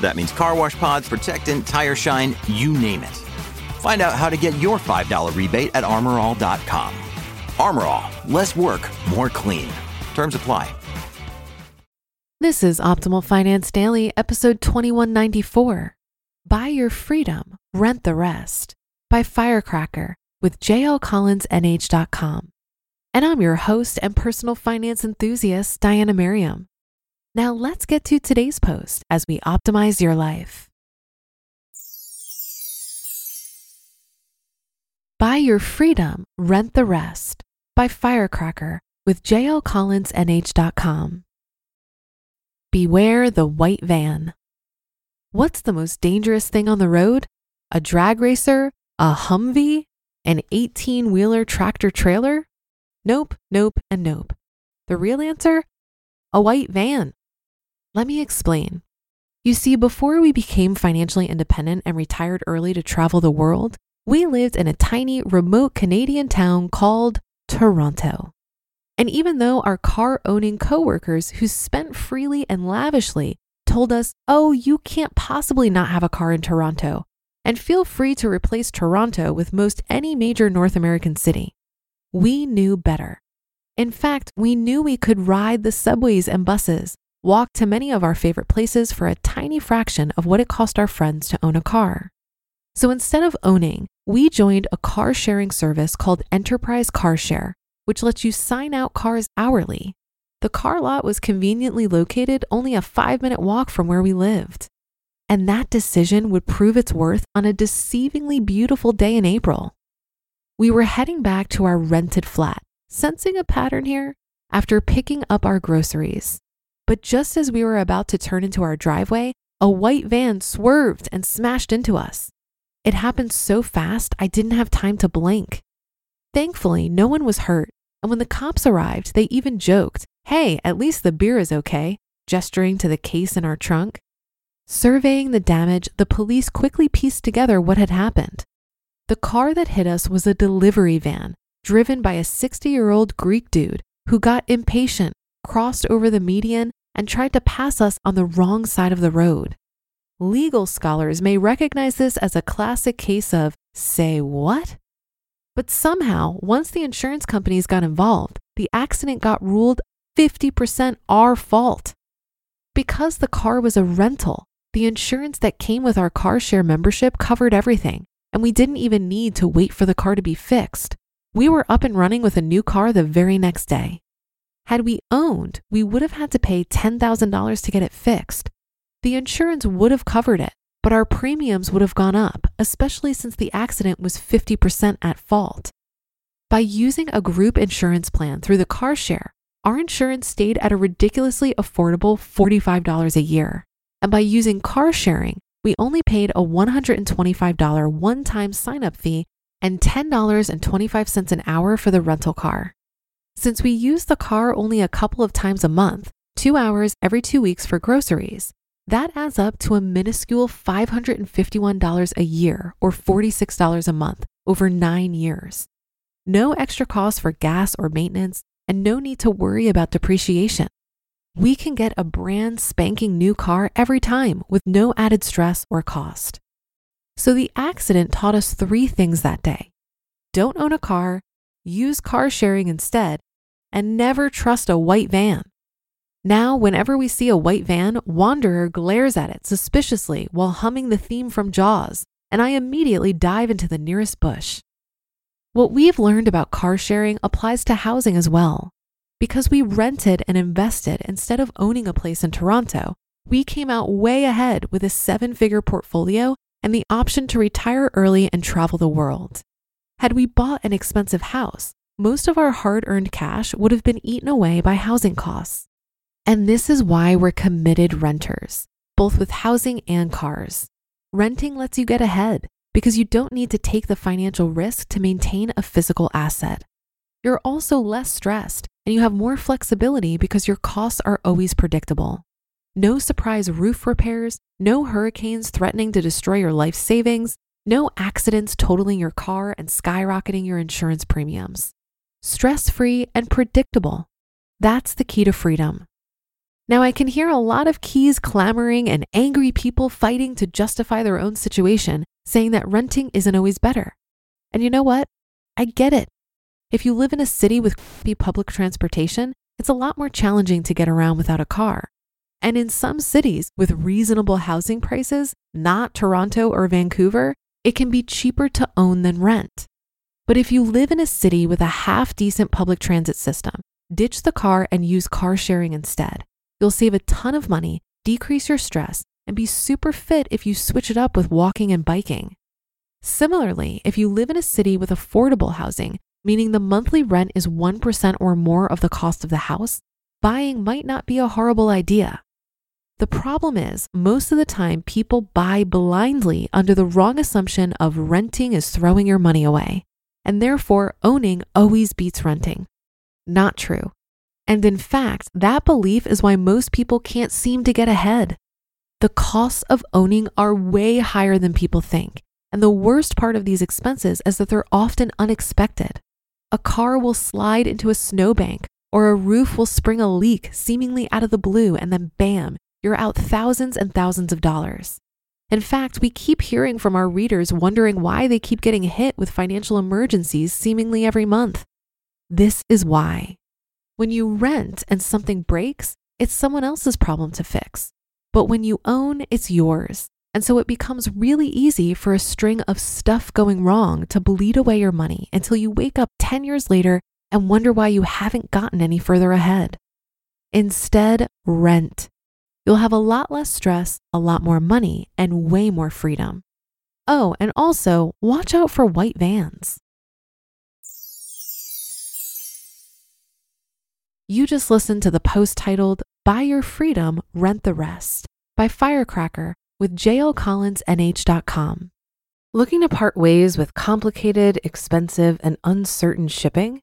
That means car wash pods, protectant, tire shine, you name it. Find out how to get your $5 rebate at armorall.com. Armor All, less work, more clean. Terms apply. This is Optimal Finance Daily, episode 2194. Buy your freedom, rent the rest by Firecracker with jlcollinsnh.com. And I'm your host and personal finance enthusiast, Diana Merriam. Now let's get to today's post as we optimize your life. Buy your freedom, rent the rest by Firecracker with jlcollinsnh.com. Beware the white van. What's the most dangerous thing on the road? A drag racer? A Humvee? An 18 wheeler tractor trailer? Nope, nope, and nope. The real answer? A white van. Let me explain. You see, before we became financially independent and retired early to travel the world, we lived in a tiny, remote Canadian town called Toronto. And even though our car owning coworkers who spent freely and lavishly told us, oh, you can't possibly not have a car in Toronto, and feel free to replace Toronto with most any major North American city, we knew better. In fact, we knew we could ride the subways and buses, walk to many of our favorite places for a tiny fraction of what it cost our friends to own a car. So instead of owning, we joined a car sharing service called Enterprise Car Share, which lets you sign out cars hourly. The car lot was conveniently located only a five minute walk from where we lived. And that decision would prove its worth on a deceivingly beautiful day in April. We were heading back to our rented flat, sensing a pattern here after picking up our groceries. But just as we were about to turn into our driveway, a white van swerved and smashed into us. It happened so fast, I didn't have time to blink. Thankfully, no one was hurt, and when the cops arrived, they even joked, Hey, at least the beer is okay, gesturing to the case in our trunk. Surveying the damage, the police quickly pieced together what had happened. The car that hit us was a delivery van driven by a 60 year old Greek dude who got impatient, crossed over the median, and tried to pass us on the wrong side of the road. Legal scholars may recognize this as a classic case of say what? But somehow, once the insurance companies got involved, the accident got ruled 50% our fault. Because the car was a rental, the insurance that came with our car share membership covered everything, and we didn't even need to wait for the car to be fixed. We were up and running with a new car the very next day. Had we owned, we would have had to pay $10,000 to get it fixed. The insurance would have covered it, but our premiums would have gone up, especially since the accident was 50% at fault. By using a group insurance plan through the car share, our insurance stayed at a ridiculously affordable $45 a year. And by using car sharing, we only paid a $125 one time sign up fee and $10.25 an hour for the rental car. Since we use the car only a couple of times a month, two hours every two weeks for groceries, that adds up to a minuscule $551 a year or $46 a month over nine years. No extra cost for gas or maintenance, and no need to worry about depreciation. We can get a brand spanking new car every time with no added stress or cost. So the accident taught us three things that day don't own a car, use car sharing instead, and never trust a white van. Now, whenever we see a white van, Wanderer glares at it suspiciously while humming the theme from Jaws, and I immediately dive into the nearest bush. What we've learned about car sharing applies to housing as well. Because we rented and invested instead of owning a place in Toronto, we came out way ahead with a seven figure portfolio and the option to retire early and travel the world. Had we bought an expensive house, most of our hard earned cash would have been eaten away by housing costs. And this is why we're committed renters, both with housing and cars. Renting lets you get ahead because you don't need to take the financial risk to maintain a physical asset. You're also less stressed and you have more flexibility because your costs are always predictable. No surprise roof repairs, no hurricanes threatening to destroy your life savings, no accidents totaling your car and skyrocketing your insurance premiums. Stress free and predictable. That's the key to freedom. Now, I can hear a lot of keys clamoring and angry people fighting to justify their own situation, saying that renting isn't always better. And you know what? I get it. If you live in a city with crappy public transportation, it's a lot more challenging to get around without a car. And in some cities with reasonable housing prices, not Toronto or Vancouver, it can be cheaper to own than rent. But if you live in a city with a half decent public transit system, ditch the car and use car sharing instead. You'll save a ton of money, decrease your stress, and be super fit if you switch it up with walking and biking. Similarly, if you live in a city with affordable housing, meaning the monthly rent is 1% or more of the cost of the house, buying might not be a horrible idea. The problem is, most of the time, people buy blindly under the wrong assumption of renting is throwing your money away, and therefore owning always beats renting. Not true. And in fact, that belief is why most people can't seem to get ahead. The costs of owning are way higher than people think. And the worst part of these expenses is that they're often unexpected. A car will slide into a snowbank, or a roof will spring a leak seemingly out of the blue, and then bam, you're out thousands and thousands of dollars. In fact, we keep hearing from our readers wondering why they keep getting hit with financial emergencies seemingly every month. This is why. When you rent and something breaks, it's someone else's problem to fix. But when you own, it's yours. And so it becomes really easy for a string of stuff going wrong to bleed away your money until you wake up 10 years later and wonder why you haven't gotten any further ahead. Instead, rent. You'll have a lot less stress, a lot more money, and way more freedom. Oh, and also watch out for white vans. You just listened to the post titled Buy Your Freedom, Rent the Rest by Firecracker with jlcollinsnh.com. Looking to part ways with complicated, expensive, and uncertain shipping?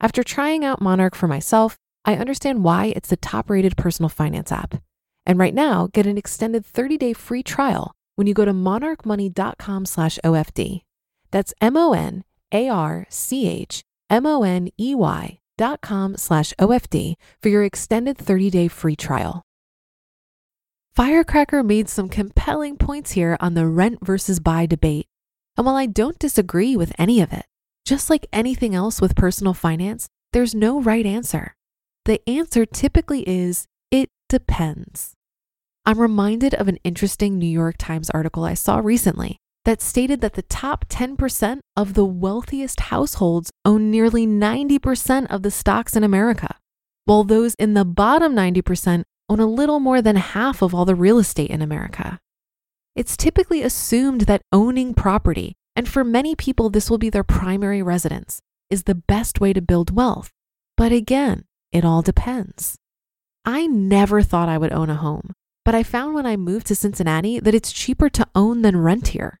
After trying out Monarch for myself, I understand why it's the top-rated personal finance app. And right now, get an extended 30-day free trial when you go to monarchmoney.com slash OFD. That's M O N A R C H M-O-N-E-Y dot com slash OFD for your extended 30-day free trial. Firecracker made some compelling points here on the rent versus buy debate. And while I don't disagree with any of it, just like anything else with personal finance, there's no right answer. The answer typically is it depends. I'm reminded of an interesting New York Times article I saw recently that stated that the top 10% of the wealthiest households own nearly 90% of the stocks in America, while those in the bottom 90% own a little more than half of all the real estate in America. It's typically assumed that owning property, and for many people, this will be their primary residence, is the best way to build wealth. But again, it all depends. I never thought I would own a home, but I found when I moved to Cincinnati that it's cheaper to own than rent here.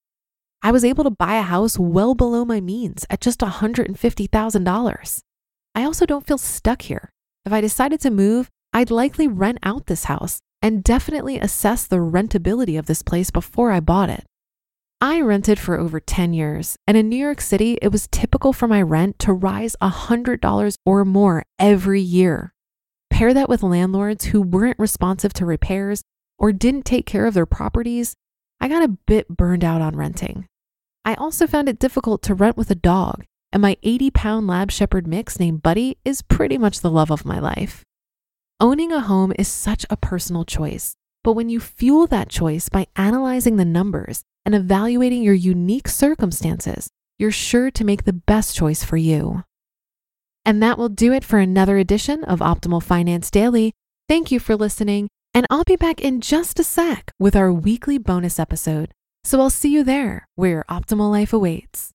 I was able to buy a house well below my means at just $150,000. I also don't feel stuck here. If I decided to move, I'd likely rent out this house and definitely assess the rentability of this place before I bought it. I rented for over 10 years, and in New York City, it was typical for my rent to rise $100 or more every year. Pair that with landlords who weren't responsive to repairs or didn't take care of their properties, I got a bit burned out on renting. I also found it difficult to rent with a dog, and my 80 pound lab shepherd mix named Buddy is pretty much the love of my life. Owning a home is such a personal choice, but when you fuel that choice by analyzing the numbers and evaluating your unique circumstances, you're sure to make the best choice for you. And that will do it for another edition of Optimal Finance Daily. Thank you for listening, and I'll be back in just a sec with our weekly bonus episode. So I'll see you there where your optimal life awaits.